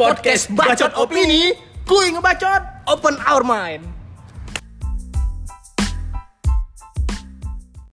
podcast bacot opini, kuing ngebacot, open our mind.